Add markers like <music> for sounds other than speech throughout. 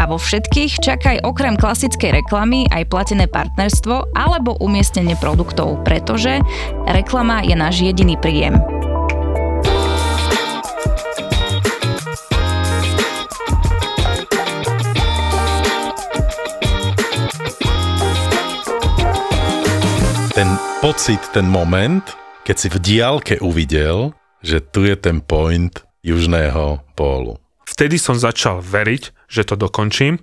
A vo všetkých čakaj okrem klasickej reklamy aj platené partnerstvo alebo umiestnenie produktov, pretože reklama je náš jediný príjem. Ten pocit, ten moment, keď si v diálke uvidel, že tu je ten point južného pólu. Vtedy som začal veriť, že to dokončím.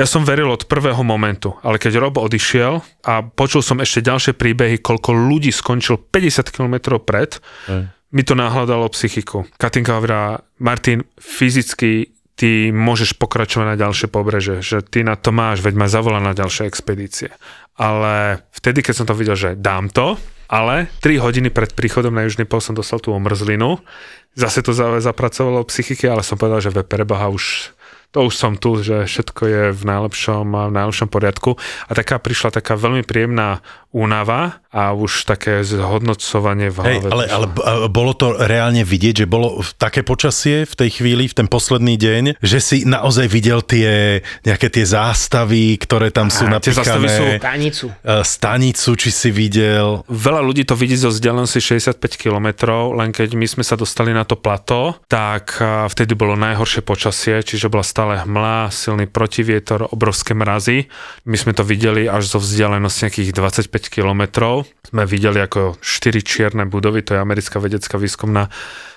Ja som veril od prvého momentu, ale keď Rob odišiel a počul som ešte ďalšie príbehy, koľko ľudí skončil 50 km pred, Hej. mi to nahľadalo psychiku. Katinka hovorila, Martin, fyzicky ty môžeš pokračovať na ďalšie pobreže, že ty na to máš, veď ma zavolá na ďalšie expedície. Ale vtedy, keď som to videl, že dám to, ale 3 hodiny pred príchodom na Južný pol som dostal tú omrzlinu, zase to zapracovalo psychiky, ale som povedal, že ve preboha už to už som tu, že všetko je v najlepšom, v najlepšom poriadku. A taká prišla taká veľmi príjemná únava a už také zhodnocovanie v hlave. Hej, ale, ale bolo to reálne vidieť, že bolo také počasie v tej chvíli, v ten posledný deň, že si naozaj videl tie nejaké tie zástavy, ktoré tam sú napíchané. Tie zástavy sú stanicu. E, stanicu, či si videl. Veľa ľudí to vidí zo vzdialenosti 65 km, len keď my sme sa dostali na to plato, tak e, vtedy bolo najhoršie počasie, čiže bola stále hmla, silný protivietor, obrovské mrazy. My sme to videli až zo vzdialenosti nejakých 25 kilometrov. Sme videli ako štyri čierne budovy, to je americká vedecká výskumná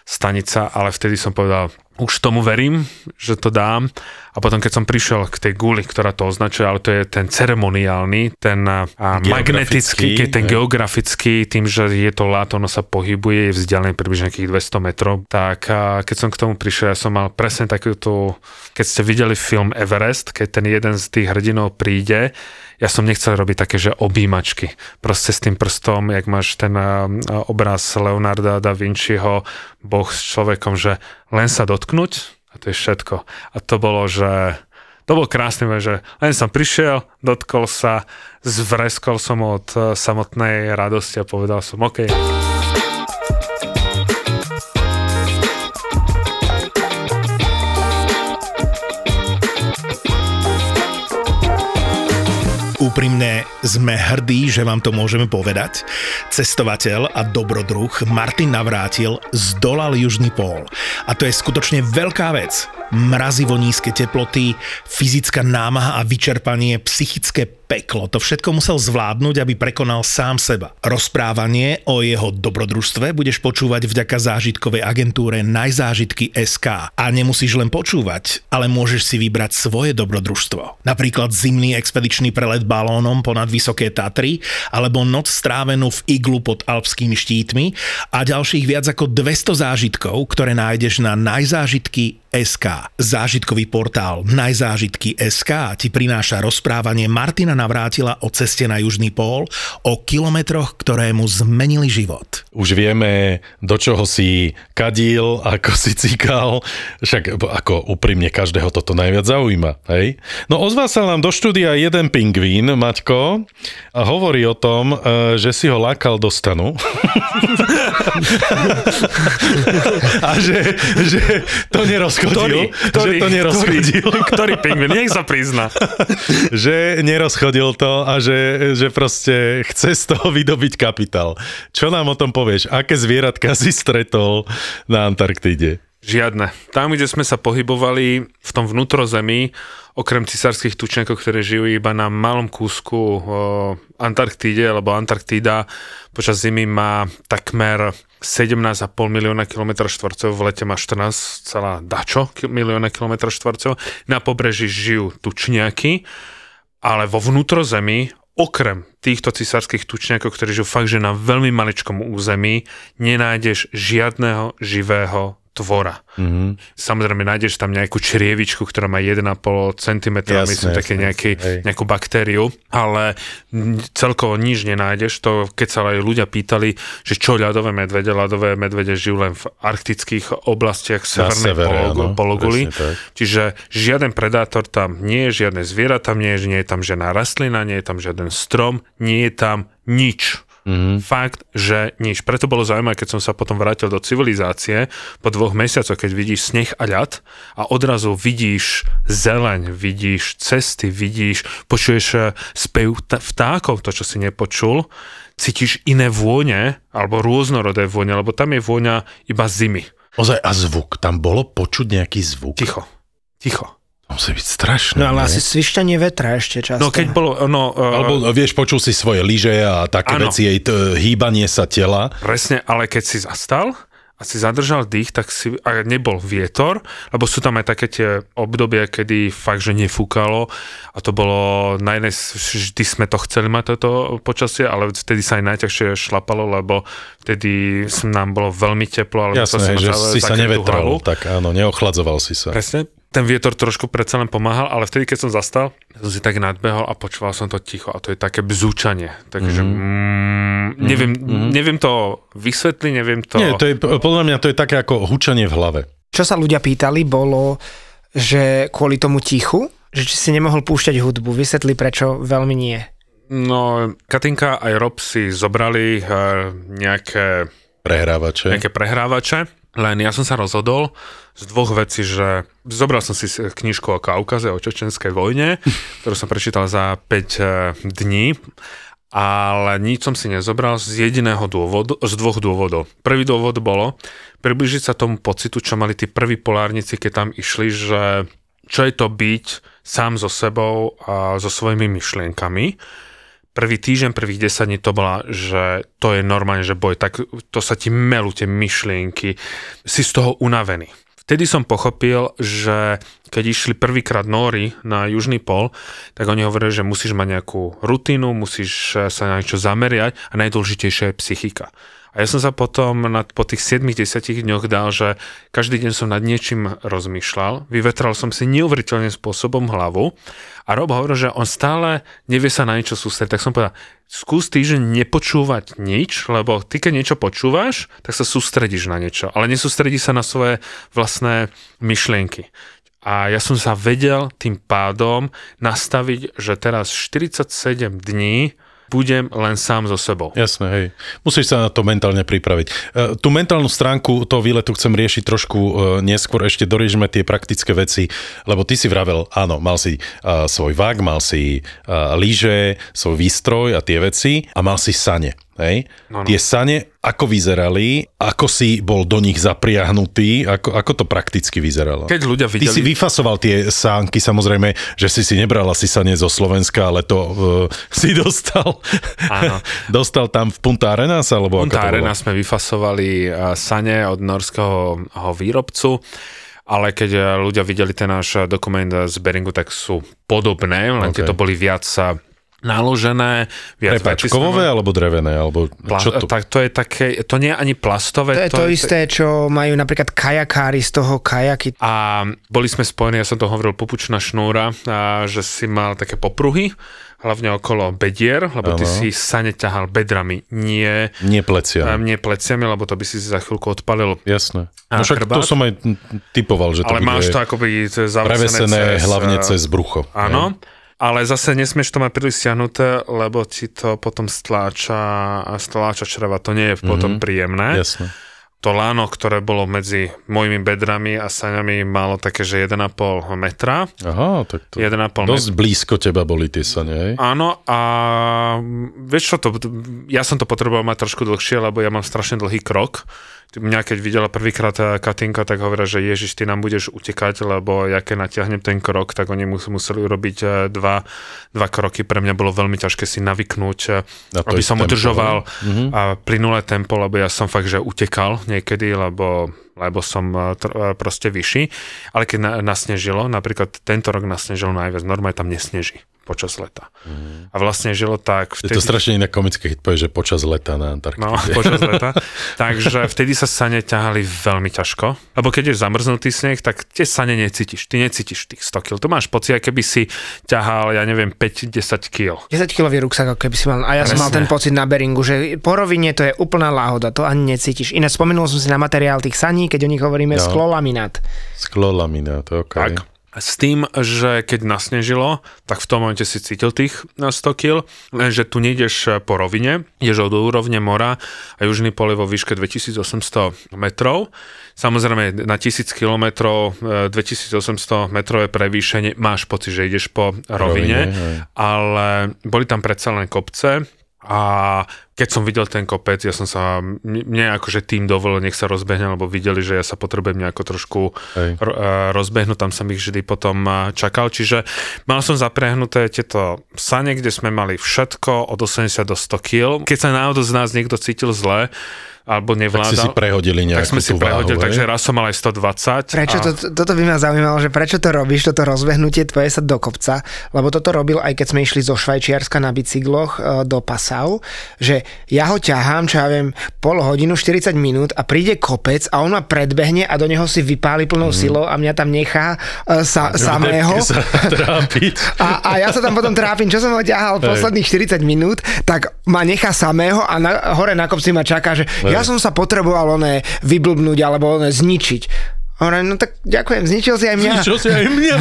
stanica, ale vtedy som povedal, už tomu verím, že to dám. A potom, keď som prišiel k tej guli, ktorá to označuje, ale to je ten ceremoniálny, ten a, magnetický, ten je. geografický, tým, že je to láto, ono sa pohybuje, je vzdialený približne nejakých 200 metrov, tak a keď som k tomu prišiel, ja som mal presne takúto, keď ste videli film Everest, keď ten jeden z tých hrdinov príde, ja som nechcel robiť také, že objímačky. Proste s tým prstom, jak máš ten obraz Leonarda da Vinciho, Boh s človekom, že len sa dotknúť a to je všetko. A to bolo, že to bolo krásne, že len som prišiel, dotkol sa, zvreskol som od e, samotnej radosti a povedal som OK. Úprimne sme hrdí, že vám to môžeme povedať. Cestovateľ a dobrodruh Martin Navrátil zdolal Južný pól. A to je skutočne veľká vec mrazivo nízke teploty, fyzická námaha a vyčerpanie, psychické peklo. To všetko musel zvládnuť, aby prekonal sám seba. Rozprávanie o jeho dobrodružstve budeš počúvať vďaka zážitkovej agentúre Najzážitky SK. A nemusíš len počúvať, ale môžeš si vybrať svoje dobrodružstvo. Napríklad zimný expedičný prelet balónom ponad Vysoké Tatry, alebo noc strávenú v iglu pod alpskými štítmi a ďalších viac ako 200 zážitkov, ktoré nájdeš na najzážitky SK. Zážitkový portál Najzážitky SK ti prináša rozprávanie Martina Navrátila o ceste na Južný pól, o kilometroch, ktoré mu zmenili život. Už vieme, do čoho si kadil, ako si cíkal, však ako úprimne každého toto najviac zaujíma, hej? No ozval sa nám do štúdia jeden pingvín, Maťko, a hovorí o tom, e, že si ho lákal do stanu. <laughs> <laughs> a že, že to nerozchodil ktorý, ktorý, že to nerozchodil. Ktorý, ktorý pingvin, nech sa prizna. <laughs> že nerozchodil to a že, že proste chce z toho vydobiť kapitál. Čo nám o tom povieš? Aké zvieratka si stretol na Antarktíde? Žiadne. Tam, kde sme sa pohybovali v tom vnútrozemí, okrem cisárskych tučenkov, ktoré žijú iba na malom kúsku o Antarktíde, lebo Antarktída počas zimy má takmer 17,5 milióna km štvorcov, v lete má 14, dačo milióna km štvorcov. Na pobreží žijú tučniaky, ale vo vnútrozemí okrem týchto cisárskych tučniakov, ktorí žijú fakt, že na veľmi maličkom území, nenájdeš žiadneho živého tvora. Mhm. Samozrejme, nájdeš tam nejakú črievičku, ktorá má 1,5 cm, Jasné, myslím, také jasné, nejaký, hej. nejakú baktériu, ale celkovo nič nenájdeš. To, keď sa aj ľudia pýtali, že čo ľadové medvede, ľadové medvede žijú len v arktických oblastiach severnej severe, pologu, áno, pologuli. presne tak. Čiže žiaden predátor tam nie je, žiadne zviera tam nie je, nie je tam žiadna rastlina, nie je tam žiaden strom, nie je tam nič. Mhm. Fakt, že nič. Preto bolo zaujímavé, keď som sa potom vrátil do civilizácie po dvoch mesiacoch, keď vidíš sneh a ľad a odrazu vidíš zeleň, vidíš cesty, vidíš, počuješ eh, spev vtákov, to, čo si nepočul, cítiš iné vône, alebo rôznorodé vône, lebo tam je vôňa iba zimy. Ozaj, a zvuk, tam bolo počuť nejaký zvuk? Ticho. Ticho. To musí byť strašné. No ale nie? asi svišťanie vetra ešte často. No keď bolo, no, uh, Alebo vieš, počul si svoje lyže a také Áno. veci, jej t- hýbanie sa tela. Presne, ale keď si zastal a si zadržal dých, tak si, a nebol vietor, lebo sú tam aj také tie obdobia, kedy fakt, že nefúkalo a to bolo, na jednej, s- vždy sme to chceli mať toto počasie, ale vtedy sa aj najťažšie šlapalo, lebo vtedy s- nám bolo veľmi teplo, ale Jasné, hej, že si sa nevetral, tak áno, neochladzoval si sa. Presne. Ten vietor trošku predsa len pomáhal, ale vtedy, keď som zastal, som si tak nadbehol a počúval som to ticho a to je také bzúčanie. Takže mm, neviem, neviem to vysvetliť, neviem to... Nie, to je, podľa mňa to je také ako hučanie v hlave. Čo sa ľudia pýtali, bolo, že kvôli tomu tichu, že či si nemohol púšťať hudbu. Vysvetli, prečo veľmi nie. No, Katinka aj Rob si zobrali eh, nejaké, Prehrávače. nejaké prehrávače, len ja som sa rozhodol z dvoch vecí, že zobral som si knižku o Kaukaze, o čečenskej vojne, <laughs> ktorú som prečítal za 5 eh, dní, ale nič som si nezobral z jediného dôvodu, z dvoch dôvodov. Prvý dôvod bolo približiť sa tomu pocitu, čo mali tí prví polárnici, keď tam išli, že čo je to byť sám so sebou a so svojimi myšlienkami. Prvý týždeň, prvých 10 dní to bola, že to je normálne, že boj, tak to sa ti melú tie myšlienky, si z toho unavený. Vtedy som pochopil, že keď išli prvýkrát Nóri na južný pol, tak oni hovorili, že musíš mať nejakú rutinu, musíš sa na niečo zameriať a najdôležitejšia je psychika. A ja som sa potom na, po tých 7-10 dňoch dal, že každý deň som nad niečím rozmýšľal, vyvetral som si neuveriteľným spôsobom hlavu a Rob hovoril, že on stále nevie sa na niečo sústrediť. Tak som povedal, skús týždeň nepočúvať nič, lebo ty keď niečo počúvaš, tak sa sústredíš na niečo, ale nesústredíš sa na svoje vlastné myšlienky. A ja som sa vedel tým pádom nastaviť, že teraz 47 dní budem len sám so sebou. Jasné, hej. Musíš sa na to mentálne pripraviť. E, tú mentálnu stránku toho výletu chcem riešiť trošku e, neskôr, ešte doriežme tie praktické veci, lebo ty si vravel, áno, mal si uh, svoj vák, mal si uh, lyže, svoj výstroj a tie veci a mal si sane. Hej? No, no. Tie sane, ako vyzerali, ako si bol do nich zapriahnutý, ako, ako to prakticky vyzeralo? Keď ľudia Ty videli... si vyfasoval tie sánky, samozrejme, že si si nebral asi sane zo Slovenska, ale to uh, <laughs> si dostal. Áno. <laughs> dostal tam v Punta Arenas, alebo Punta bolo? Arena sme vyfasovali eh, sane od norského ho výrobcu, ale keď eh, ľudia videli ten náš dokument z Beringu, tak sú podobné, len OK. tieto boli viac naložené, viac Prepač, kovové alebo drevené? Alebo Pla- čo to? tak to je také, to nie je ani plastové. To je to isté, čo majú napríklad kajakári z toho kajaky. A boli sme spojení, ja som to hovoril, popučná šnúra, a že si mal také popruhy, hlavne okolo bedier, lebo ty Áno. si sane ťahal bedrami, nie, Nie plecia. a nie pleciami, lebo to by si za chvíľku odpalil. Jasné. A No však to chrbát? som aj typoval, že to Ale máš to akoby zavesené cez, hlavne eh, cez brucho. Áno, ale zase nesmieš to mať príliš stiahnuté, lebo ti to potom stláča, stláča čreva, to nie je potom príjemné. Jasné. To láno, ktoré bolo medzi mojimi bedrami a saňami, malo také, že 1,5 metra. Aha, tak to 1,5 dosť blízko teba boli tie sane, hej? Áno, a vieš čo, to, ja som to potreboval mať trošku dlhšie, lebo ja mám strašne dlhý krok. Mňa keď videla prvýkrát Katinka, tak hovorila, že Ježiš, ty nám budeš utekať, lebo ja keď natiahnem ten krok, tak oni mus, museli urobiť eh, dva, dva kroky. Pre mňa bolo veľmi ťažké si navyknúť, Na to aby som tempo, udržoval Mhm. a plynulé tempo, lebo ja som fakt, že utekal niekedy, lebo lebo som eh, tr- eh, proste vyšší. Ale keď na, nasnežilo, napríklad tento rok nasnežilo najviac, normálne tam nesneží počas leta. A vlastne žilo tak... Je to strašne inak komické, keď povieš, že počas leta na Antarktide. No, počas leta. <laughs> Takže vtedy sa sane ťahali veľmi ťažko. Lebo keď je zamrznutý sneh, tak tie sane necítiš. Ty necítiš tých 100 kg. To máš pocit, keby si ťahal, ja neviem, 5-10 kg. 10 kilový ruksak, ako keby si mal. A ja som mal Presne. ten pocit na Beringu, že po rovine to je úplná láhoda, to ani necítiš. Iné spomenul som si na materiál tých saní, keď o nich hovoríme No. sklolaminát. Sklolaminát, ok. Tak. S tým, že keď nasnežilo, tak v tom momente si cítil tých na 100 kg, že tu nejdeš po rovine, ideš od úrovne mora a južný pol je vo výške 2800 metrov. Samozrejme na 1000 km, 2800 metrové prevýšenie, máš pocit, že ideš po rovine, Rovine, ale boli tam predsa len kopce a keď som videl ten kopec, ja som sa, mne akože tým dovolil, nech sa rozbehne, lebo videli, že ja sa potrebujem nejako trošku Hej. ro- eh, rozbehnúť, tam som ich vždy potom eh, čakal, čiže mal som zaprehnuté tieto sane, kde sme mali všetko od 80 do 100 kg. Keď sa náhodou z nás niekto cítil zle, alebo Tak si si nevládal, prehodili nejakú tak sme si tú prehodili, váhu, takže raz som mal aj 120. Prečo a... to, toto by ma zaujímalo, že prečo to robíš, toto rozbehnutie tvoje sa do kopca, lebo toto robil aj keď sme išli zo Švajčiarska na bicykloch e, do Passau, že ja ho ťahám, čo ja viem, pol hodinu, 40 minút a príde kopec a on ma predbehne a do neho si vypáli plnou Mhm. silou a mňa tam nechá e, sa, samého. sa. <laughs> A, a ja sa tam potom trápim, čo som ho ťahal posledných 40 minút, tak ma nechá samého a na, hore na kopci ma čaká, že ja som sa potreboval oné vyblbnúť alebo oné zničiť. Hovorím, no tak ďakujem, zničil si aj mňa. Čo si aj mňa?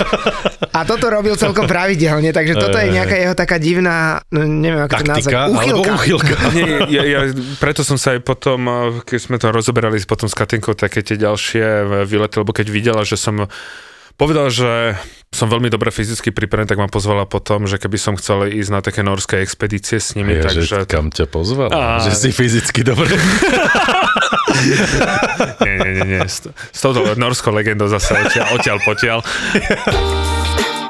<laughs> A toto robil celkom pravidelne, takže toto je nejaká jeho taká divná, no, neviem ako to nazvať, uchylka. uchylka. Nie, ja, ja, preto som sa aj potom, eh, keď sme to rozoberali potom s Katinkou, také tie ďalšie eh, výlety, lebo keď videla, že som povedal, že som veľmi dobre fyzicky pripravený, tak ma pozvala potom, že keby som chcel ísť na také norské expedície s nimi, Ja, takže... že kam ťa pozval? Á. Že si fyzicky dobre. <laughs> Nie, nie, nie, nie. S, s touto norskou legendou zase odtiaľ, odtiaľ potiaľ. <laughs>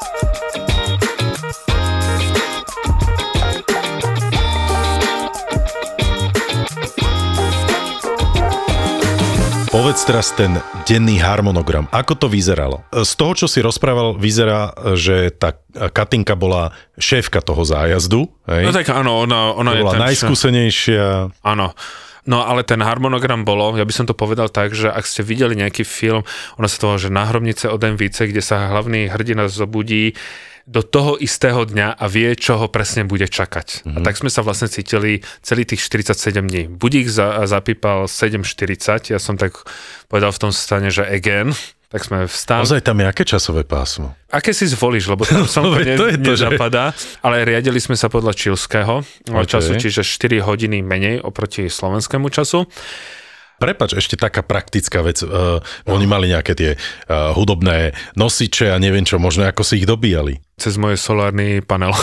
Povedz teraz ten denný harmonogram. Ako to vyzeralo? Z toho, čo si rozprával, vyzerá, že tá Katinka bola šéfka toho zájazdu. Hej? No tak áno, ona, ona to je bola ten... najskúsenejšia. Áno. No ale ten harmonogram bolo, ja by som to povedal tak, že ak ste videli nejaký film, ono sa to volá, že Náhrobnice od MVC, kde sa hlavný hrdina zobudí do toho istého dňa a vie, čo ho presne bude čakať. Mm-hmm. A tak sme sa vlastne cítili celý tých 47 dní. Budík za, zapípal 7.40, ja som tak povedal v tom stane, že again, tak sme vstali. Ozaj tam je aké časové pásmo? Aké si zvolíš, lebo tam <laughs> som No, ne, to je to, že- nezapadá, ale riadili sme sa podľa čilského OK. času, čiže 4 hodiny menej oproti slovenskému času. Prepač, ešte taká praktická vec. Uh, oni mali nejaké tie uh, hudobné nosiče a neviem čo, možno ako si ich dobíjali. Cez môj solárny panel.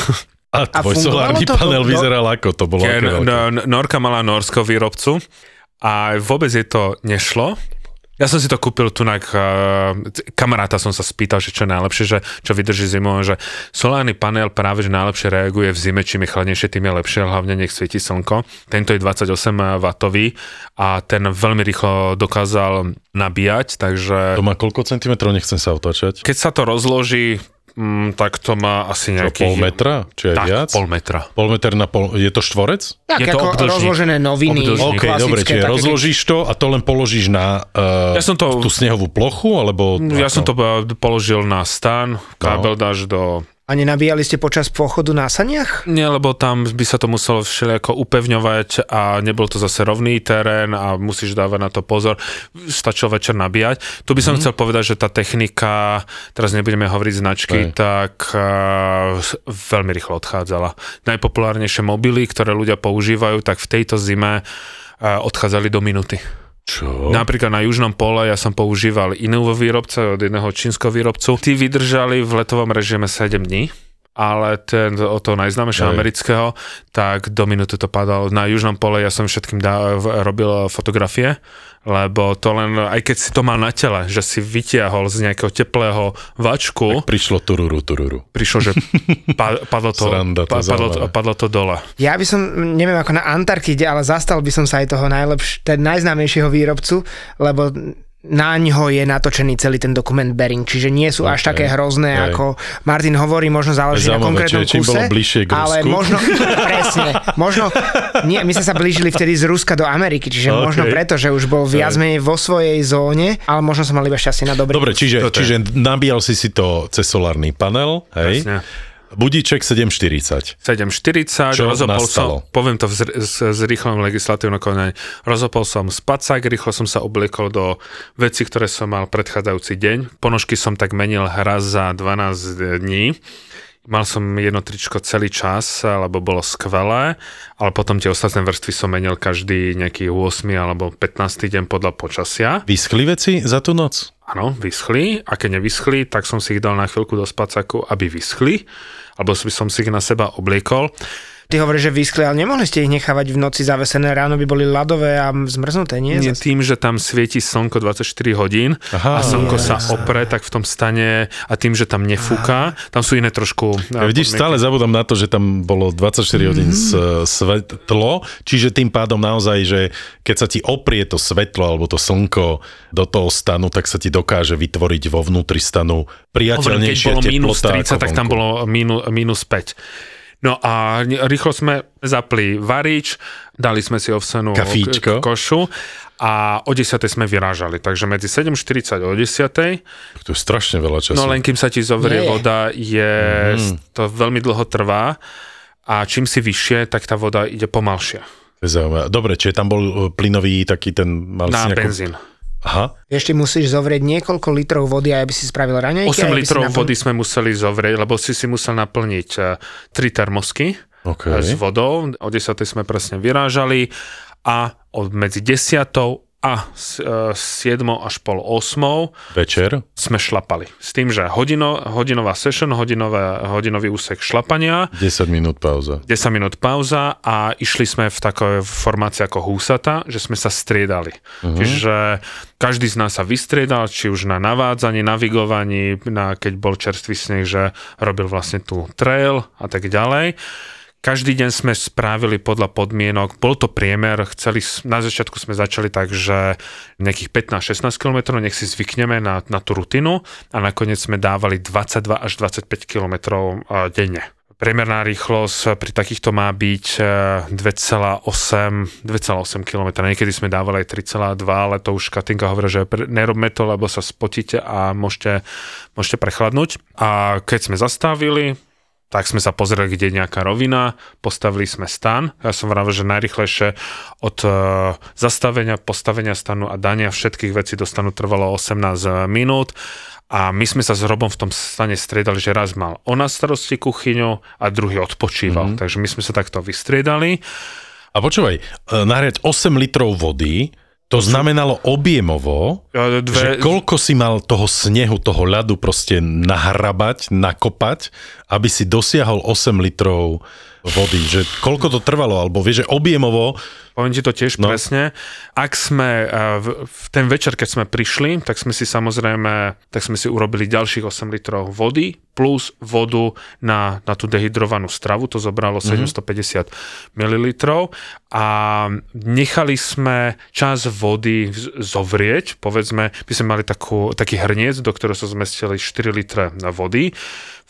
A tvoj fungovalo solárny to? panel No- vyzeral ako? To bolo veľké? no, Norka mala norského výrobcu a vôbec jej to nešlo. Ja som si to kúpil tunak, uh, kamaráta som sa spýtal, že čo je najlepšie, že čo vydrží zimou, že solárny panel práve že najlepšie reaguje v zime, čím je chladnejšie, tým je lepšie, hlavne nech svieti slnko. Tento je 28 W a ten veľmi rýchlo dokázal nabíjať, takže To má koľko centimetrov, nechcem sa otáčať. keď sa to rozloží, mm, tak to má asi nejaký... pol metra? Či aj tak, viac? pol metra. Pol meter na pol... Je to štvorec? Tak Je to ako rozložené noviny. Obdĺžnik. OK, klasické, dobre, čiže také, rozložíš to a to len položíš na uh, Ja som to- tú snehovú plochu, alebo... Ja ako? som to eh, položil na stan, kábel dáš do A nenabíjali ste počas pochodu na saniach? Nie, lebo tam by sa to muselo všelijako upevňovať a nebol to zase rovný terén a musíš dávať na to pozor. Stačilo večer nabíjať. Tu by som mm. chcel povedať, že tá technika, teraz nebudeme hovoriť značky, Hej. tak uh, veľmi rýchlo odchádzala. Najpopulárnejšie mobily, ktoré ľudia používajú, tak v tejto zime uh, odchádzali do minuty. Čo? Napríklad na južnom pole ja som používal iného výrobca od jedného čínskeho výrobcu. Tí vydržali v letovom režime 7 dní ale ten od toho najznámejšieho amerického, tak do minúty to padalo. Na južnom pole ja som všetkým dá, robil fotografie, lebo to len, aj keď si to mal na tele, že si vytiahol z nejakého teplého vačku, Prišlo tururu, tururu. prišlo, že <laughs> pa, padlo, to, Sranda, to pa, padlo, to, padlo to dole. Ja by som, neviem ako na Antarktide, ale zastal by som sa aj toho najlepš- ten najznámejšieho výrobcu, lebo na ňo je natočený celý ten dokument Bering, čiže nie sú až Ok. také hrozné, Hej. ako Martin hovorí, možno záleží na Zaujímavé, konkrétnom čiže kuse, bolo bližšie k ale Rusku. možno, <laughs> presne, možno, nie, my sme sa blížili vtedy z Ruska do Ameriky, čiže Ok. možno preto, že už bol viac menej vo svojej zóne, ale možno som mal iba šťastie na dobrý Dobre, čiže, čiže nabíjal si si to cez solárny panel, hej? Presne. Budíček 740. 7.40, Čo rozopol nastalo? som, poviem to v zr- s, s rýchlom legislatívnom konaní, rozopol som spacák, rýchlo som sa obliekol do veci, ktoré som mal predchádzajúci deň. Ponožky som tak menil raz za 12 dní. Mal som jedno tričko celý čas, lebo bolo skvelé, ale potom tie ostatné vrstvy som menil každý nejaký 8 alebo 15 deň podľa počasia. Vyschli veci za tú noc? Áno, vyschli a keď nevyschli, tak som si ich dal na chvíľku do spacáku, aby vyschli, alebo by som si ich na seba obliekol. Ty hovoríš, že vyskli, ale nemohli ste ich nechávať v noci zavesené, ráno by boli ľadové a zmrznuté, nie? Nie Zas- tým, že tam svieti slnko 24 hodín Aha, a slnko je, sa opre, tak v tom stane a tým, že tam nefúka, tam sú iné trošku... Ja vidíš, stále zabudám na to, že tam bolo 24 hodín s- svetlo, čiže tým pádom naozaj, že keď sa ti oprie to svetlo alebo to slnko do toho stanu, tak sa ti dokáže vytvoriť vo vnútri stanu Hovorím, keď priateľnejšia bolo minus teplota 30, ako tak tam bolo minu, minus 5. No a rýchlo sme zapli varič, dali sme si ovsenú Kafíčko. k- košu a o 10. sme vyrážali. Takže medzi 7.40 a o 10. To je strašne veľa času. No len kým sa ti zovrie Nie voda, je, to veľmi dlho trvá a čím si vyššie, tak tá voda ide pomalšie. Zaujímavé. Dobre, čiže tam bol e, plynový taký ten... Mal Na si nejakú... benzín. Aha, Ešte musíš zovrieť niekoľko litrov vody, aby si spravil raňajky. 8 aby si litrov naplnil- vody sme museli zovrieť, lebo si si musel naplniť 3 termosky OK. s vodou. O 10. sme presne vyrážali a od medzi 10. a s- e, 7. až pol 8. večer. sme šlapali. S tým, že hodino, hodinová session, hodinové, hodinový úsek šlapania, 10 minút pauza. 10 minút pauza a išli sme v takej formácii ako húsata, že sme sa striedali. Uh-huh. Čiže každý z nás sa vystriedal, či už na navádzaní, navigovaní, na, keď bol čerstvý sneh, že robil vlastne tú trail a tak ďalej. Každý deň sme správili podľa podmienok, bol to priemer, chceli, na začiatku sme začali tak, že nejakých 15-16 km, nech si zvykneme na, na tú rutinu a nakoniec sme dávali 22 až 25 km denne. Priemerná rýchlosť pri takýchto má byť eh, 2,8 2,8 km. Niekedy sme dávali aj 3,2, ale to už Katinka hovorí, že nerobme to, lebo sa spotíte a môžete, môžete prechladnúť. A keď sme zastavili, tak sme sa pozreli, kde je nejaká rovina, postavili sme stan. Ja som vravil, že najrychlejšie od e, zastavenia, postavenia stanu a dania všetkých vecí do stanu trvalo 18 minút. A my sme sa s Robom v tom stane striedali, že raz mal on na starosti kuchyňu a druhý odpočíval. Mm-hmm. Takže my sme sa takto vystriedali. A počúvaj, e, nahriať 8 litrov vody, to znamenalo objemovo, E, že Dve, koľko si mal toho snehu, toho ľadu proste nahrabať, nakopať, aby si dosiahol 8 litrov vody. Že koľko to trvalo, alebo vieš, že objemovo, Poviem ti to tiež No. presne. Ak sme eh, v, v ten večer, keď sme prišli, tak sme si samozrejme, tak sme si urobili ďalších 8 litrov vody plus vodu na, na tú dehydrovanú stravu, to zobralo mm-hmm. 750 ml a nechali sme čas vody zovrieť, povedzme, my sme mali takú, taký hrniec, do ktorého sa zmestili 4 litre vody.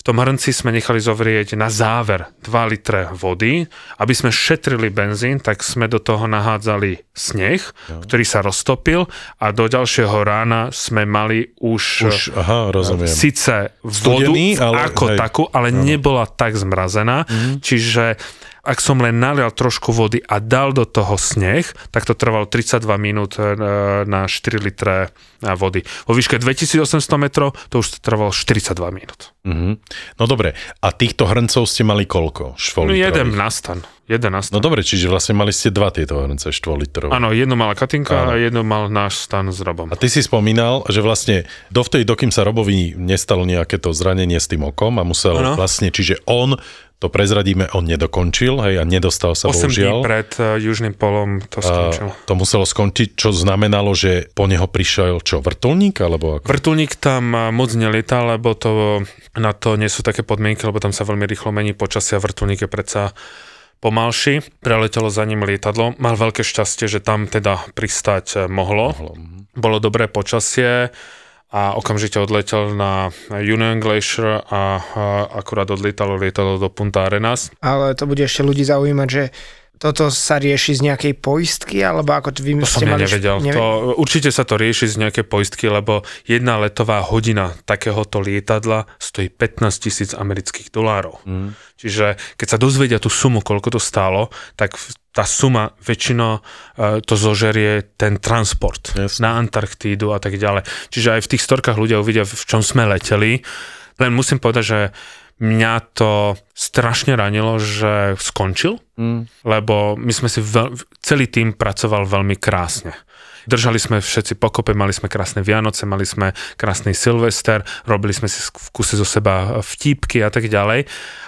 V tom hrnci sme nechali zovrieť na záver 2 litre vody. Aby sme šetrili benzín, tak sme do toho nahádzali sneh, ktorý sa roztopil a do ďalšieho rána sme mali už, už, aha, rozumiem. síce vodu Studený, ale- ako hej. takú, ale nebola tak zmrazená. Mhm. Čiže ak som len nalial trošku vody a dal do toho sneh, tak to trvalo 32 minút e, na 4 litre e, vody. Vo výške 2800 metrov to už trvalo 42 minút. Mhm. No dobre, a týchto hrncov ste mali koľko? No jeden na stan. Jeden na No dobre, čiže vlastne mali ste dva tieto hrnce štvollitrové. Áno, jedno mala Katinka Áno. a jedno mal náš stan s Robom. A ty si spomínal, že vlastne dovtedy, dokým sa Robovi nestalo nejaké to zranenie s tým okom a musel Áno. vlastne, čiže on, to prezradíme, on nedokončil, hej, a nedostal sa 8 dní bohužiaľ. pred uh, Južným polom to A skončilo. to muselo skončiť, čo znamenalo, že po neho prišiel čo, vrtulník, alebo ako? Vrtulník tam a, moc nelietal, lebo to, na to nie sú také podmienky, lebo tam sa veľmi rýchlo mení počasie a vrtulník je predsa pomalší. Preletelo za ním lietadlo. Mal veľké šťastie, že tam teda pristať e, mohlo. Mohlo, mhm. Bolo dobré počasie a okamžite odletel na Union Glacier a, a akurát odlietalo lietadlo do Punta Arenas. Ale to bude ešte ľudí zaujímať, že toto sa rieši z nejakej poistky, alebo ako vy To som ste ja mali... nevedel. Neve- To, určite sa to rieši z nejaké poistky, lebo jedna letová hodina takéhoto lietadla stojí 15 tisíc amerických dolárov. Mm. Čiže keď sa dozvedia tú sumu, koľko to stálo, tak v- tá suma väčšinou e, to zožerie ten transport Jasne. na Antarktídu a tak ďalej. Čiže aj v tých storkách ľudia uvidia, v čom sme leteli. Len musím povedať, že mňa to strašne ranilo, že skončil, Mm. lebo my sme si veľ, celý tým pracoval veľmi krásne. Držali sme všetci pokope, mali sme krásne Vianoce, mali sme krásny Silvester, robili sme si v kuse zo seba vtípky a tak ďalej,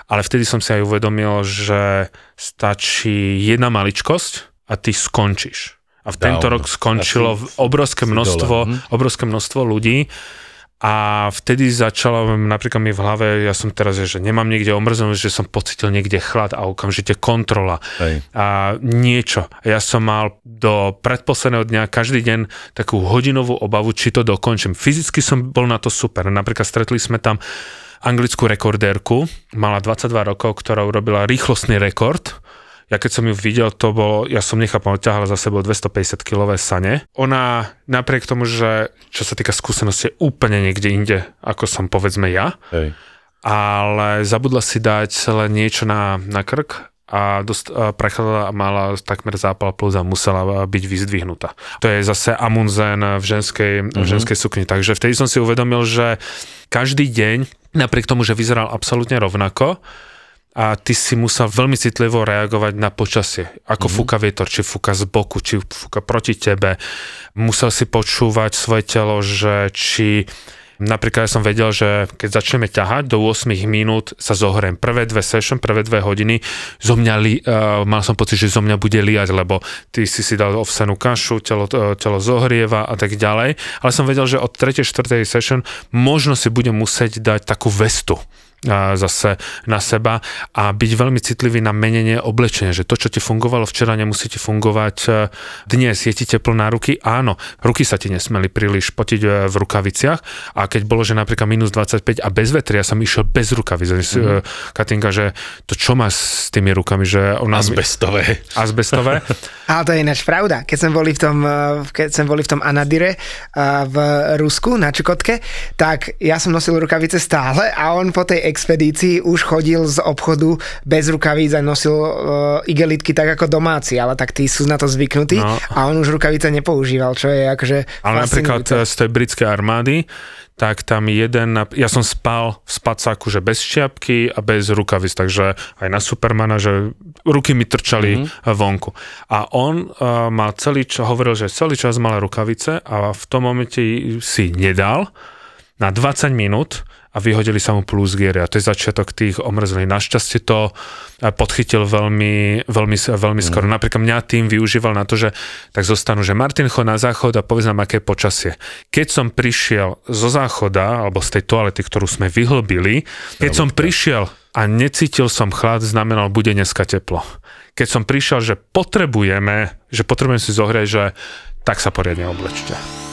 ale vtedy som si aj uvedomil, že stačí jedna maličkosť a ty skončíš. A v tento Down. rok skončilo obrovské množstvo, dole, hm? obrovské množstvo ľudí a vtedy začalo napríklad mi v hlave, ja som teraz, že nemám niekde omrznúť, že som pocitil niekde chlad a okamžite kontrola Hej. a niečo. Ja som mal do predposledného dňa každý deň takú hodinovú obavu, či to dokončím. Fyzicky som bol na to super. Napríklad stretli sme tam anglickú rekordérku, mala 22 rokov, ktorá urobila rýchlostný rekord. Ja keď som ju videl, to bolo, ja som nechápal, ťahala za sebou 250 kilové sane. Ona napriek tomu, že čo sa týka skúsenosti, je úplne niekde inde, ako som povedzme ja, Hej. ale zabudla si dať len niečo na, na krk a, dost, a prechádzala a mala takmer zápal plus a musela byť vyzdvihnutá. To je zase Amundsen v ženskej, v ženskej sukni. Takže vtedy som si uvedomil, že každý deň, napriek tomu, že vyzeral absolútne rovnako, a ty si musel veľmi citlivo reagovať na počasie. Ako mm-hmm. fúka vietor, či fúka z boku, či fúka proti tebe. Musel si počúvať svoje telo, že či Napríklad ja som vedel, že keď začneme ťahať, do 8 minút sa zohriem. Prvé dve session, prvé dve hodiny, zo mňa li, uh, mal som pocit, že zo mňa bude liať, lebo ty si si dal ovsenú kašu, telo, uh, telo zohrieva a tak ďalej. Ale som vedel, že od 3. 4. session možno si budem musieť dať takú vestu zase na seba a byť veľmi citlivý na menenie oblečenia, že to, čo ti fungovalo včera, nemusí ti fungovať e, dnes. Je ti teplo na ruky? Áno, ruky sa ti nesmeli príliš potiť e, v rukaviciach a keď bolo, že napríklad minus 25 a bez vetria, ja som išiel bez rukavic. Mm-hmm. Katinka, že to čo má s tými rukami, že ona... Azbestové. Azbestové. <laughs> Ale to je ináč pravda. Keď sme boli v tom, keď sme boli v tom Anadire v Rusku na Čukotke, tak ja som nosil rukavice stále a on po tej expedícii už chodil z obchodu bez rukavíc a nosil uh, igelitky tak ako domáci, ale tak tí sú na to zvyknutí No. a on už rukavice nepoužíval, čo je akože Ale napríklad e, z tej britskej armády, tak tam jeden, ja som spal v spacáku, že bez šťapky a bez rukavic, takže aj na Supermana, že ruky mi trčali mm-hmm. vonku. A on uh, mal celý čas, hovoril, že celý čas mal rukavice a v tom momente si nedal na 20 minút a vyhodili sa mu plus geary a to je začiatok tých omrzlín. Našťastie to eh, podchytil veľmi, veľmi, veľmi skoro. Napríklad mňa tým využíval na to, že tak zostanú, že Martin, chod na záchod a povedz nám, aké je počasie. Keď som prišiel zo záchoda, alebo z tej toalety, ktorú sme vyhlbili, keď som prišiel a necítil som chlad, znamenal, bude dneska teplo. Keď som prišiel, že potrebujeme, že potrebujem si zohrieť, že tak sa poriadne oblečte.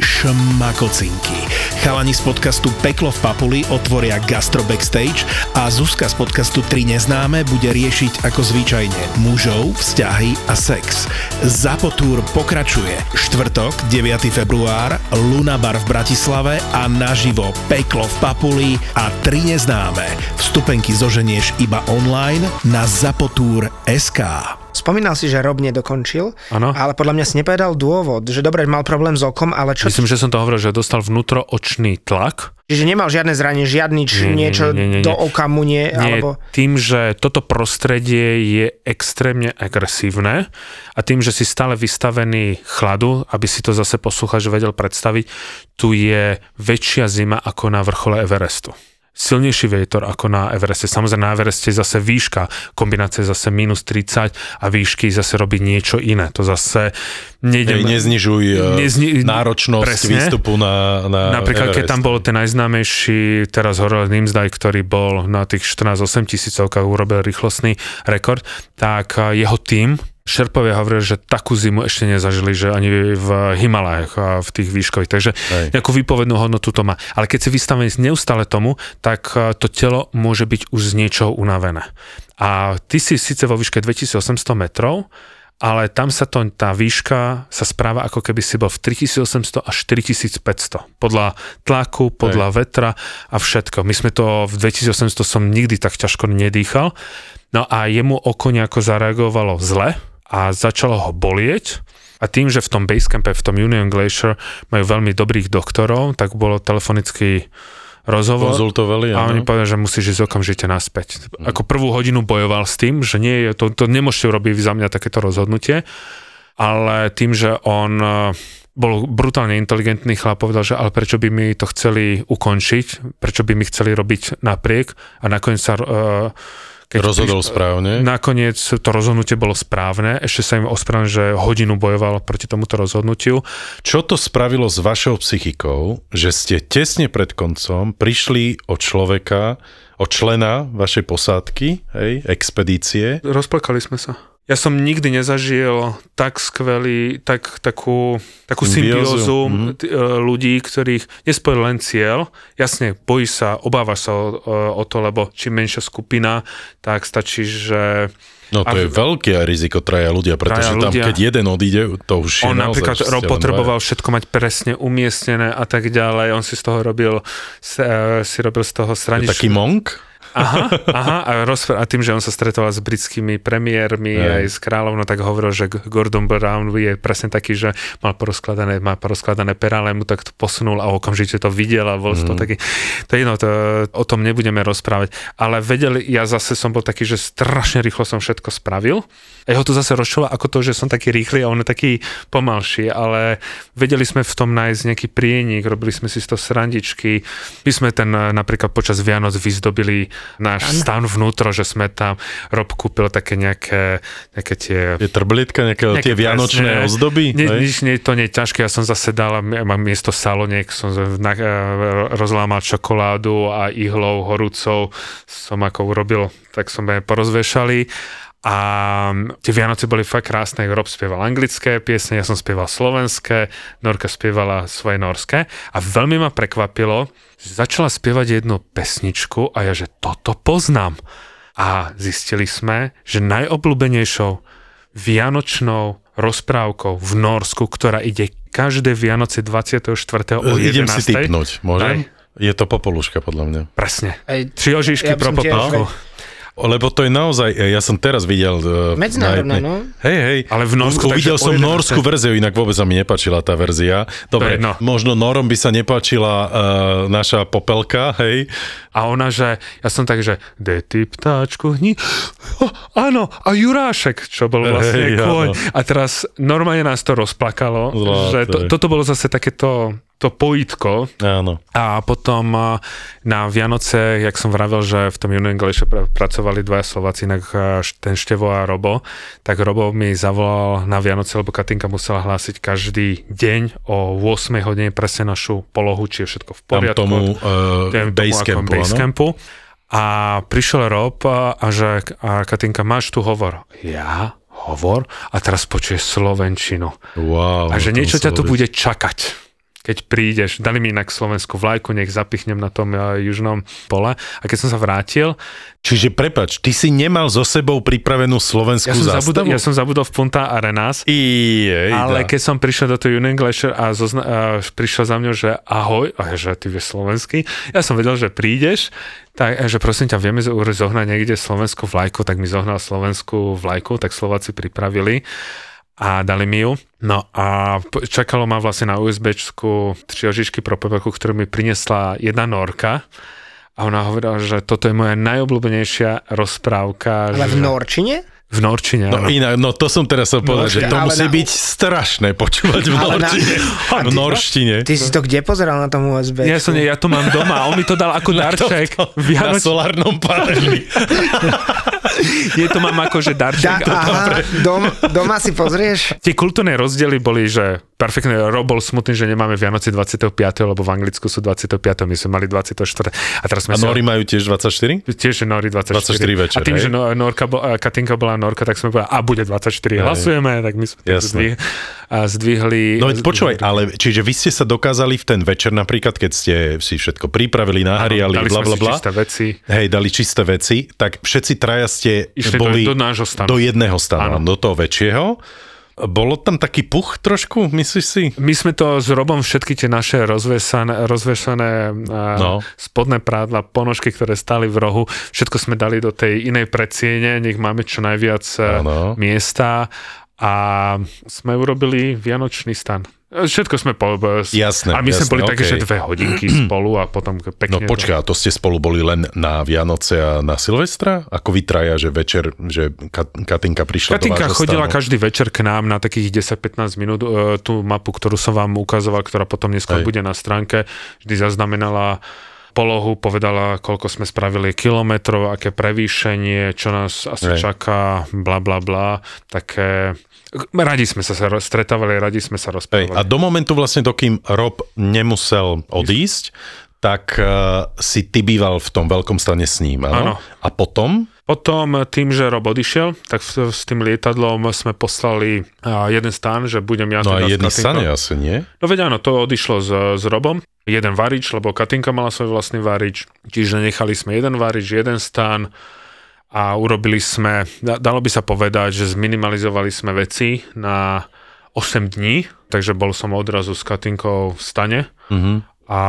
šmakocinky. Chalani z podcastu Peklo v Papuli otvoria Gastro Backstage a Zuzka z podcastu 3 neznáme bude riešiť ako zvyčajne mužov, vzťahy a sex. Zapotúr pokračuje. Štvrtok, 9. február, Luna Bar v Bratislave a naživo Peklo v Papuli a 3 neznáme. Vstupenky zoženieš iba online na zapotúr.sk. Spomínal si, že Rob nedokončil, Áno. ale podľa mňa si nepovedal dôvod, že dobre, mal problém s okom, ale čo... Myslím, že som to hovoril, že dostal vnútroočný tlak. Čiže nemal žiadne zranenie, žiadny nie, niečo nie, nie, nie. do oka mu nie, Nie, alebo... tým, že toto prostredie je extrémne agresívne a tým, že si stále vystavený chladu, aby si to zase posluchač vedel predstaviť, tu je väčšia zima ako na vrchole Everestu. Silnejší vietor ako na Evereste. Samozrejme na Evereste je zase výška, kombinácia zase minus 30 a výšky zase robí niečo iné. To zase Hej, nejdem... neznižuj eh, Nezni- náročnosť presne. výstupu na, na Napríklad, keď Everest. tam bol ten najznámejší, teraz Horel Nimsdaj, ktorý bol na tých 14-8 tisícovkách, urobil rýchlostný rekord, tak eh, jeho tým Šerpovia hovorili, že takú zimu ešte nezažili, že ani v Himalajach a v tých výškových, takže Hej. nejakú výpovednú hodnotu to má. Ale keď si vystavený neustále tomu, tak eh, to telo môže byť už z niečoho unavené. A ty si síce vo výške 2800 metrov, ale tam sa to, tá výška sa správa ako keby si bol v 3800 až 4500. Podľa tlaku, podľa Hej. vetra a všetko. My sme to v 2800 som nikdy tak ťažko nedýchal. No a jemu oko nejako zareagovalo zle a začalo ho bolieť. A tým, že v tom Basecampe, v tom Union Glacier majú veľmi dobrých doktorov, tak bolo telefonický rozhovor. Konzultovali, A oni povedali, že musíš ísť okamžite naspäť. Ako prvú hodinu bojoval s tým, že nie, to, to nemôžete urobiť za mňa takéto rozhodnutie, ale tým, že on eh, bol brutálne inteligentný chlap, povedal, že ale prečo by mi to chceli ukončiť, prečo by mi chceli robiť napriek a nakoniec sa uh, keď Rozhodol priš- správne. Nakoniec to rozhodnutie bolo správne, ešte sa im ospravedlnil, že hodinu bojoval proti tomuto rozhodnutiu. Čo to spravilo s vašou psychikou, že ste tesne pred koncom prišli o človeka, o člena vašej posádky, hej, expedície? Rozplakali sme sa. Ja som nikdy nezažil tak skvelý, tak, takú, takú Symbiózu, mhm. t- e, ľudí, ktorých nespojil len cieľ. Jasne, bojíš sa, obávaš sa o, o to, lebo čím menšia skupina, tak stačí, že No to A- je veľké riziko traja ľudia, pretože tam ľudia. keď jeden odíde, to už je on naozaj, napríklad len potreboval všetko mať presne umiestnené a tak ďalej. On si z toho robil, e, si robil z toho dvaja. Je straničnú... taký monk? Aha, aha a, rozpr- a tým, že on sa stretoval s britskými premiérmi Hej. aj s kráľovnou, tak hovoril, že Gordon Brown je presne taký, že mal porozkladané, má porozkladané pera, ale mu tak to posunul a okamžite to videl a bol z toho Mhm. taký, to je jedno, to, o tom nebudeme rozprávať. Ale vedeli, ja zase som bol taký, že strašne rýchlo som všetko spravil. A jeho to zase rozčilo ako to, že som taký rýchly a on je taký pomalší, ale vedeli sme v tom nájsť nejaký prienik, robili sme si z toho srandičky. My sme ten eh, napríklad počas Vianoc vyzdobili náš stan vnútro, že sme tam, Rob kúpil také nejaké, nejaké tie Je trblietka, nejaké Nejaké tie vianočné presne. ozdoby? Hej? nič nie, to nie je ťažké, ja som zase dal, ja mám miesto saloniek, som na, e, rozlámal čokoládu a ihlou horúcou som ako urobil, tak som je porozvešali a tie Vianoce boli fakt krásne, Rob spieval anglické piesne, ja som spieval slovenské, Norka spievala svoje norské a veľmi ma prekvapilo, že začala spievať jednu pesničku a ja, že toto poznám. A zistili sme, že najobľúbenejšou vianočnou rozprávkou v Norsku, ktorá ide každé Vianoce 24. o 11. Idem si typnúť, môžem? Je to popoluška, podľa mňa. Presne. Aj Tri ožišky Ja pro popolku. Lebo to je naozaj, ja som teraz videl... e, Medzinárodná, no. Hej, hej. Ale v Norsku, Uvidel som 11. norskú verziu, inak vôbec sa mi nepáčila tá verzia. Dobre, no. možno Norom by sa nepáčila uh, naša popelka, hej. A ona, že ja som tak, že de ty ptáčku hni. Oh, <gasps> <gasps> áno, a Jurášek, čo bol vlastne kôň. áno. A teraz normálne nás to rozplakalo, Zlaté. že to, toto bolo zase takéto to pojitko, Áno. A potom na Vianoce, jak som vravel, že v tom Union Glacier pr- pracovali dvaja Slováci, inak ten Števo a Robo, tak Robo mi zavolal na Vianoce, lebo Katinka musela hlásiť každý deň o 8 hodine presne našu polohu, či je všetko v Tam poriadku. tomu uh, Dajme tomu ako basecampu. A prišiel Rob a, že a Katinka, máš tu hovor? Ja? Hovor? A teraz počuješ slovenčinu. Wow. A že niečo ťa tu bude čakať. Keď prídeš, dali mi inak slovenskú vlajku, nech zapichnem na tom uh, južnom pole. A keď som sa vrátil... Čiže prepač, ty si nemal so sebou pripravenú slovenskú ja som zástavu? Zabudol, ja som zabudol v Punta Arenas, Jej, ale da. keď som prišiel do toho Union Glacier a zozna- uh, prišiel za mňou, že ahoj, a že ty vieš slovensky, ja som vedel, že prídeš, tak, že prosím ťa, vieme zohnať niekde slovenskú vlajku, tak mi zohnal slovenskú vlajku, tak Slováci pripravili a dali mi ju. No a čakalo ma vlastne na USBčku tri ožičky pro pepeku, ktorú mi priniesla jedna norka. A ona hovorila, že toto je moja najobľúbenejšia rozprávka. Ale že... v Norčine? V Norčine, No áno. inak, no to som teraz chcel povedať, že to musí na- byť strašné počúvať v Ale na- norčine. V norštine. Ty si to kde pozeral na tom USB? Ja, som, ja to mám doma, on mi to dal ako darček. Na Vianoč... solárnom paneli. <laughs> Nie, to mám ako, že Da, darček. aha, dom, doma si pozrieš? Tie kultúrne rozdiely boli, že perfektne, Rob bol smutný, že nemáme Vianoci 25. lebo v Anglicku sú 25. My sme mali 24. A teraz sme A Nori majú tiež 24? Tiež Nori 24. 24 večer, a tým, hej? že no, Norka Katinka bola Norka, tak sme povedali, a bude 24, hlasujeme, tak my sme a zdvihli. No veď počúvaj, ale čiže vy ste sa dokázali v ten večer napríklad, keď ste si všetko pripravili, nahariali, bla bla bla. čisté veci. Hej, dali čisté veci, tak všetci traja ste Išli do- boli do nášho stanu. do jedného stanu, Áno. do toho väčšieho. Bolo tam taký puch trošku, myslíš si? My sme to s Robom všetky tie naše rozvesané, rozvesané No. spodné prádla, ponožky, ktoré stáli v rohu, všetko sme dali do tej inej predsiene, nech máme čo najviac eh, Áno. miesta a sme urobili Vianočný stan. Všetko sme po... Jasné, A my sme jasné, boli také, okej. že dve hodinky <clears throat> spolu a potom pekne... No počkaj, a to ste spolu boli len na Vianoce a na Silvestra? Ako vy traja, že večer, že Kat- Katinka prišla Katinka do chodila stanu? každý večer k nám na takých 10-15 minút. e, Tú mapu, ktorú som vám ukazoval, ktorá potom neskôr Hej. bude na stránke, vždy zaznamenala polohu, povedala, koľko sme spravili kilometrov, aké prevýšenie, čo nás asi Hej. čaká, bla bla bla. Také... Radi sme sa stretávali, radi sme sa Hej, rozprávali. a do momentu vlastne, dokým Rob nemusel odísť, tak uh, si ty býval v tom veľkom stane s ním, áno? A potom? Potom tým, že Rob odišiel, tak s, tým lietadlom sme poslali jeden stán, že budem ja No a jedný Katinkou. stane asi, nie? No veď áno, to odišlo s, s Robom. Jeden varič, lebo Katinka mala svoj vlastný varič, čiže nechali sme jeden varič, jeden stán a urobili sme, da- dalo by sa povedať, že zminimalizovali sme veci na 8 dní, takže bol som odrazu s Katinkou v stane. Mhm. A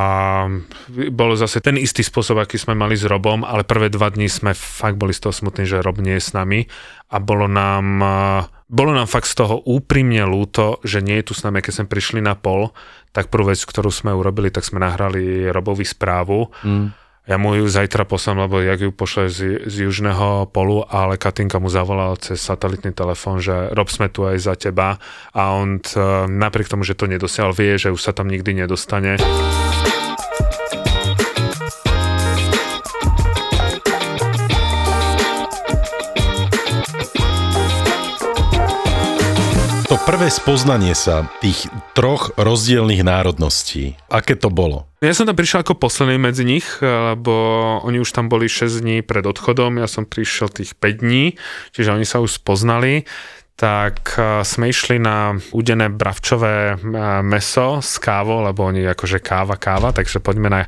bolo zase ten istý spôsob, aký sme mali s Robom, ale prvé dva dní sme fakt boli z toho smutní, že Rob nie je s nami a bolo nám, eh, bolo nám fakt z toho úprimne lúto, že nie je tu s nami, keď sme prišli na pol, tak prvú vec, ktorú sme urobili, tak sme nahrali Robovi správu. Mm. Ja mu ju zajtra poslám, lebo jak ju pošle z, z južného polu, ale Katinka mu zavolala cez satelitný telefón, že Rob sme tu aj za teba a on t, napriek tomu, že to nedosial, vie, že už sa tam nikdy nedostane. To prvé spoznanie sa tých troch rozdielných národností, aké to bolo? Ja som tam prišiel ako posledný medzi nich, lebo oni už tam boli 6 dní pred odchodom, ja som prišiel tých 5 dní, čiže oni sa už spoznali tak eh, sme išli na udené bravčové eh, meso s kávou, lebo oni akože káva, káva, takže poďme na,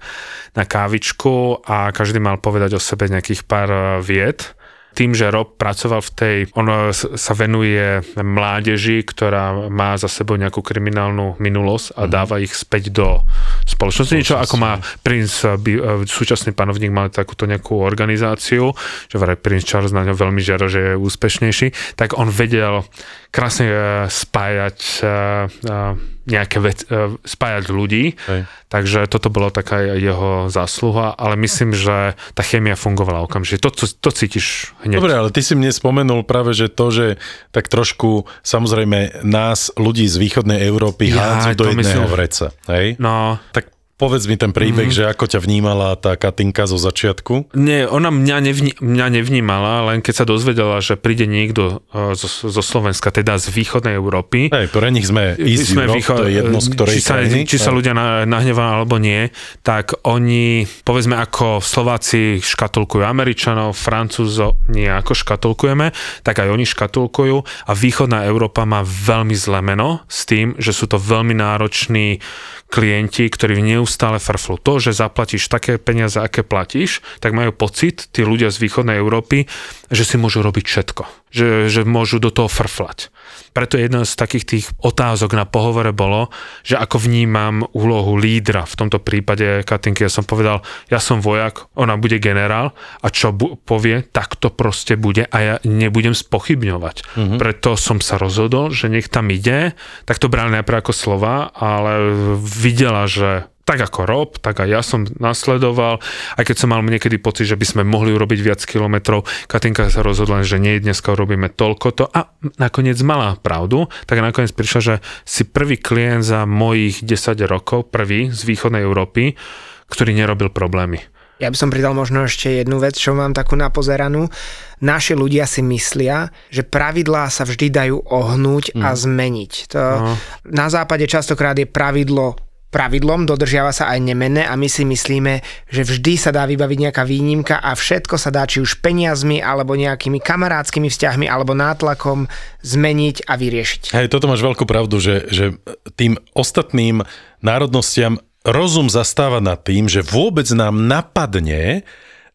na kávičku a každý mal povedať o sebe nejakých pár eh, vied. Tým, že Rob pracoval v tej, on sa venuje mládeži, ktorá má za sebou nejakú kriminálnu minulosť a dáva ich späť do spoločnosti. Niečo ako má princ, eh, eh, súčasný panovník mal takúto nejakú organizáciu, že vraj princ Charles na ňo veľmi žiaro, že je úspešnejší, tak on vedel krásne eh, spájať eh, eh, nejaké vec, eh, spájať ľudí, Hej. takže toto bolo taká jeho zásluha, ale myslím, že tá chémia fungovala okamžite. To, to, to cítiš hneď. Dobre, ale ty si mne spomenul práve, že to, že tak trošku, samozrejme, nás, ľudí z východnej Európy, Ja, hádzú do jedného myslím- vreca. Hej? No, Tak povedz mi ten príbeh, mm-hmm. že ako ťa vnímala tá Katinka zo začiatku. Nie, ona mňa, nevní, mňa nevnímala, len keď sa dozvedela, že príde niekto e, zo, zo Slovenska, teda z východnej Európy. Hej, pre nich sme East sme Europe, východ, to je jedno z ktorej či sa, krajiny. Či sa ľudia nahnevá alebo nie, tak oni, povedzme ako Slováci škatulkujú Američanov, Francúzov nie ako škatulkujeme, tak aj oni škatulkujú a východná Európa má veľmi zlé meno s tým, že sú to veľmi nároční klienti, ktorí neustále frflú. To, že zaplatíš také peniaze, aké platíš, tak majú pocit, tí ľudia z východnej Európy, že si môžu robiť všetko. Že, že môžu do toho frflať. Preto jedna z takých tých otázok na pohovore bolo, že ako vnímam úlohu lídra. V tomto prípade Katinky ja som povedal, ja som vojak, ona bude generál a čo bu- povie, tak to proste bude a ja nebudem spochybňovať. Mm-hmm. Preto som sa rozhodol, že nech tam ide, tak to brali najprv ako slova, ale videla, že tak ako Rob, tak aj ja som nasledoval, aj keď som mal niekedy pocit, že by sme mohli urobiť viac kilometrov, Katinka sa rozhodla, že nie, dneska urobíme toľko to a nakoniec mala pravdu, tak nakoniec prišla, že si prvý klient za mojich 10 rokov, prvý z východnej Európy, ktorý nerobil problémy. Ja by som pridal možno ešte jednu vec, čo mám takú napozeranú. Naši ľudia si myslia, že pravidlá sa vždy dajú ohnúť mm. a zmeniť. To, no. Na západe častokrát je pravidlo pravidlom, dodržiava sa aj nemenné a my si myslíme, že vždy sa dá vybaviť nejaká výnimka a všetko sa dá či už peniazmi alebo nejakými kamarádskymi vzťahmi alebo nátlakom zmeniť a vyriešiť. Hej, toto máš veľkú pravdu, že, že tým ostatným národnostiam rozum zastáva nad tým, že vôbec nám napadne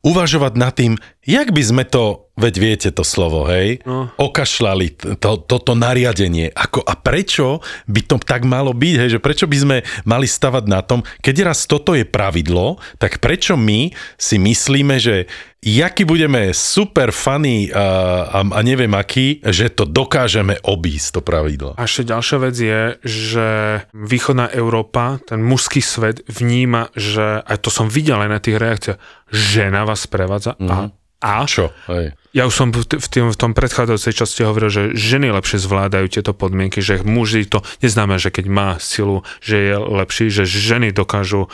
uvažovať nad tým, jak by sme to Veď viete to slovo, hej? No. Okašľali to, toto nariadenie. Ako, a prečo by to tak malo byť, hej? Že prečo by sme mali stavať na tom, keď raz toto je pravidlo, tak prečo my si myslíme, že jaký budeme super funny a, a, a neviem aký, že to dokážeme obísť, to pravidlo. A ešte ďalšia vec je, že východná Európa, ten mužský svet vníma, že, aj to som videl aj na tých reakciách, žena vás prevádza mm-hmm. a mhm. A čo? Hej. Ja už som v, tým, v tom predchádzajúcej časti hovoril, že ženy lepšie zvládajú tieto podmienky, že muži to neznamená, že keď má silu, že je lepší, že ženy dokážu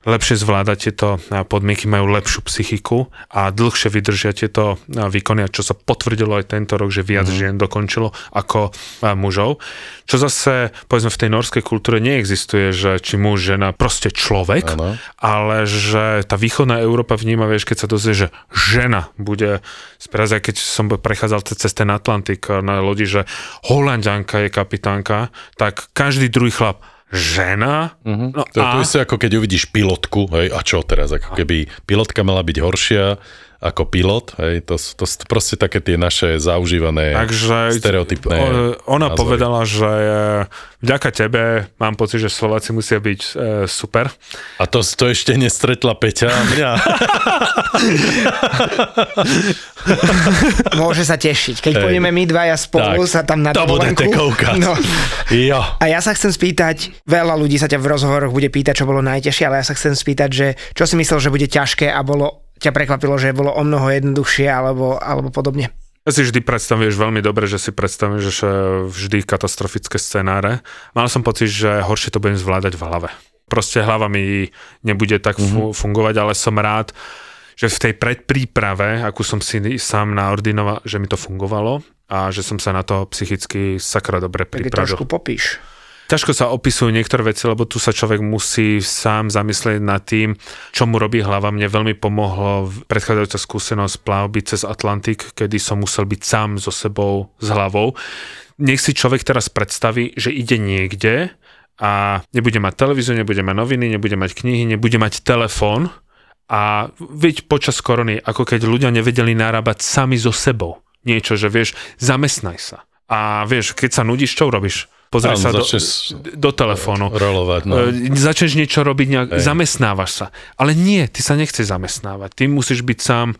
lepšie zvládať tieto podmienky, majú lepšiu psychiku a dlhšie vydržia tieto výkony, a čo sa potvrdilo aj tento rok, že viac mm. žien dokončilo ako mužov. Čo zase, povedzme, v tej norskej kultúre neexistuje, že či muž, žena, proste človek, ano. ale že tá východná Európa vníma, vieš, keď sa dozvie, že žena bude spraz, keď som prechádzal cez ten Atlantik na lodi, že Holandianka je kapitánka, tak každý druhý chlap žena. Uh-huh. No to a... to isté, ako keď uvidíš pilotku, hej, a čo teraz, ako keby pilotka mala byť horšia ako pilot, hej, to, to sú proste také tie naše zaužívané Takže stereotypné Ona názory. povedala, že vďaka tebe mám pocit, že Slováci musia byť e, super. A to, to ešte nestretla Peťa a mňa. <laughs> Môže sa tešiť. Keď Hej. pôjdeme my dvaja spolu tak, sa tam na to budete koukať. No. Jo. A ja sa chcem spýtať, veľa ľudí sa ťa v rozhovoroch bude pýtať, čo bolo najťažšie, ale ja sa chcem spýtať, že čo si myslel, že bude ťažké a bolo ťa prekvapilo, že bolo o mnoho jednoduchšie alebo, alebo podobne? Ja si vždy predstavuješ veľmi dobre, že si predstavuješ vždy katastrofické scenáre. Mal som pocit, že horšie to budem zvládať v hlave. Proste hlava mi nebude tak mm-hmm. fungovať, ale som rád, že v tej predpríprave, akú som si sám naordinoval, že mi to fungovalo a že som sa na to psychicky sakra dobre pripravil. trošku popíš. Ťažko sa opisujú niektoré veci, lebo tu sa človek musí sám zamyslieť nad tým, čo mu robí hlava. Mne veľmi pomohlo predchádzajúca skúsenosť plavby cez Atlantik, kedy som musel byť sám so sebou, s hlavou. Nech si človek teraz predstaví, že ide niekde a nebude mať televíziu, nebude mať noviny, nebude mať knihy, nebude mať telefón, a veď počas korony, ako keď ľudia nevedeli narábať sami so sebou. Niečo, že vieš, zamestnaj sa. A vieš, keď sa nudíš, čo urobíš? Pozrieš sa do, do telefónu. Rolovať, no. E, začneš niečo robiť, nejak, zamestnávaš sa. Ale nie, ty sa nechceš zamestnávať. Ty musíš byť sám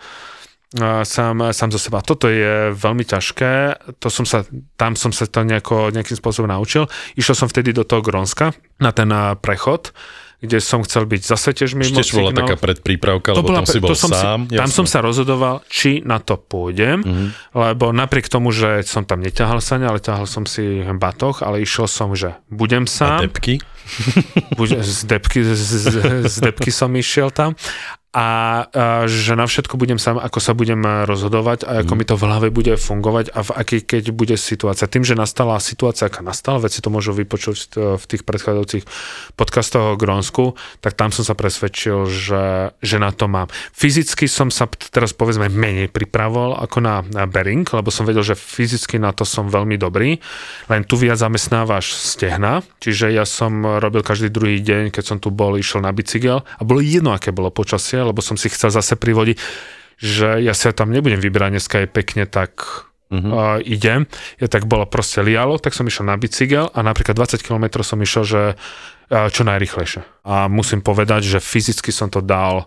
e, sám, sám zo seba. Toto je veľmi ťažké, to som sa, tam som sa to nejako, nejakým spôsobom naučil. Išiel som vtedy do toho Grónska na ten e, prechod kde som chcel byť zase tiež mimo Ešte bola taká predprípravka, lebo bola, tam si bol som sám. Si, tam som sa rozhodoval, či na to pôjdem, mm-hmm. lebo napriek tomu, že som tam neťahal sa, ale ťahal som si batoch, ale išiel som, že budem sám. A depky? Buď z depky, z, z, z depky som išiel tam a, a že na všetko budem sám, ako sa budem rozhodovať a ako mm. mi to v hlave bude fungovať a v akej keď bude situácia. Tým, že nastala situácia, aká nastala, veci to môžu vypočuť v tých predchádzajúcich podcastoch o Grónsku, tak tam som sa presvedčil, že, že na to mám. Fyzicky som sa teraz povedzme menej pripravoval ako na, na Bering, lebo som vedel, že fyzicky na to som veľmi dobrý, len tu viac zamestnávaš stehna, čiže ja som robil každý druhý deň, keď som tu bol, išiel na bicykel a bolo jedno, aké bolo počasie, lebo som si chcel zase privodiť, že ja sa tam nebudem vybrať, dneska je pekne, tak uh-huh. uh, idem. Ja tak bolo proste lialo, tak som išiel na bicykel a napríklad 20 km som išiel, že uh, čo najrychlejšie. A musím povedať, že fyzicky som to dal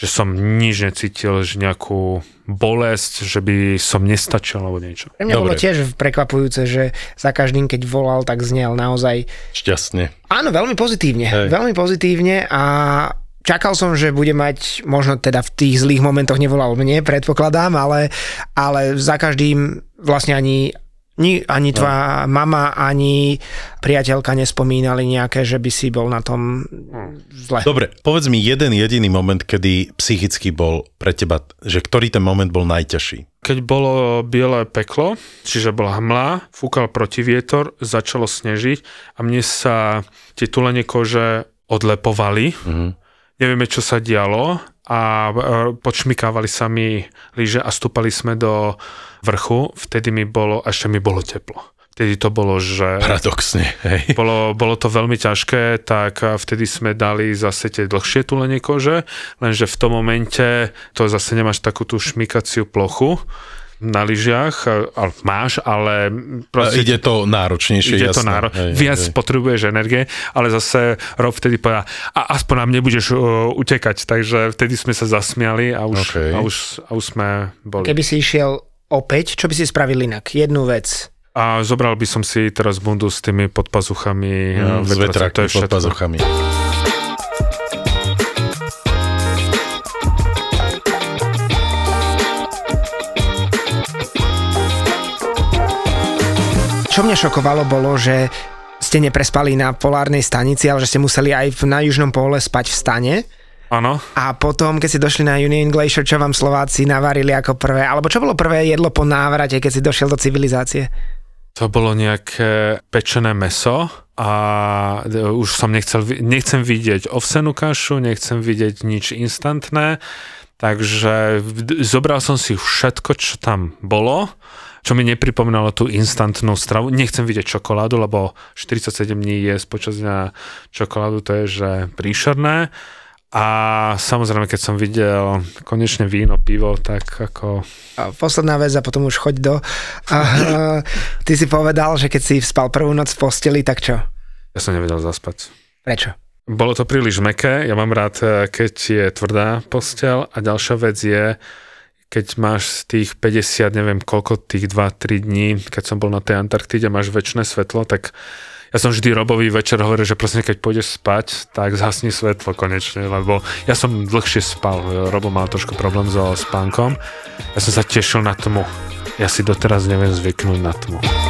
že som nič necítil, že nejakú bolesť, že by som nestačil alebo niečo. Pre mňa Dobre. bolo tiež prekvapujúce, že za každým, keď volal, tak znel naozaj... Šťastne. Áno, veľmi pozitívne. Hej. Veľmi pozitívne a Čakal som, že bude mať, možno teda v tých zlých momentoch nevolal mne, predpokladám, ale, ale za každým vlastne ani, ni, ani tvoja no. mama, ani priateľka nespomínali nejaké, že by si bol na tom zle. Dobre, povedz mi jeden jediný moment, kedy psychicky bol pre teba, že ktorý ten moment bol najťažší? Keď bolo biele peklo, čiže bola hmla, fúkal protivietor, začalo snežiť a mne sa tie tulenie kože odlepovali. Mm-hmm nevieme, čo sa dialo a e, počmikávali sa mi lyže a stúpali sme do vrchu, vtedy mi bolo, ešte mi bolo teplo. Vtedy to bolo, že... Paradoxne, hej. Bolo, bolo to veľmi ťažké, tak vtedy sme dali zase tie dlhšie tulenie kože, lenže v tom momente to zase nemáš takú tú šmikaciu plochu, na lyžiach, ale máš, ale proste... Ide to náročnejšie, ide jasné. to náro... hej, Viac hej. potrebuješ energie, ale zase Rob vtedy povedal, a aspoň nám nebudeš uh, utekať, takže vtedy sme sa zasmiali a už, okay. a už, a už sme boli. Keby si išiel opäť, čo by si spravil inak? Jednu vec. A zobral by som si teraz bundu s tými podpazuchami. Mm, s vetrakmi pod pazuchami. Čo mňa šokovalo bolo, že ste neprespali na polárnej stanici, ale že ste museli aj na južnom pole spať v stane. Áno. A potom, keď ste došli na Union Glacier, čo vám Slováci navarili ako prvé? Alebo čo bolo prvé jedlo po návrate, keď si došiel do civilizácie? To bolo nejaké pečené meso a už som nechcel, nechcem vidieť ovsenú kašu, nechcem vidieť nič instantné, takže zobral som si všetko, čo tam bolo čo mi nepripomínalo tú instantnú stravu. Nechcem vidieť čokoládu, lebo 47 dní je počas dňa čokoládu, to je že príšerné. A samozrejme, keď som videl konečne víno, pivo, tak ako... A posledná vec a potom už choď do... A, ty si povedal, že keď si spal prvú noc v posteli, tak čo? Ja som nevedel zaspať. Prečo? Bolo to príliš meké, ja mám rád, keď je tvrdá postel a ďalšia vec je, keď máš z tých 50, neviem koľko, tých 2-3 dní, keď som bol na tej Antarktíde, máš väčšie svetlo, tak ja som vždy Robovi večer hovoril, že proste keď pôjdeš spať, tak zhasni svetlo konečne, lebo ja som dlhšie spal. Robo mal trošku problém so spánkom. Ja som sa tešil na tmu. Ja si doteraz neviem zvyknúť na tmu.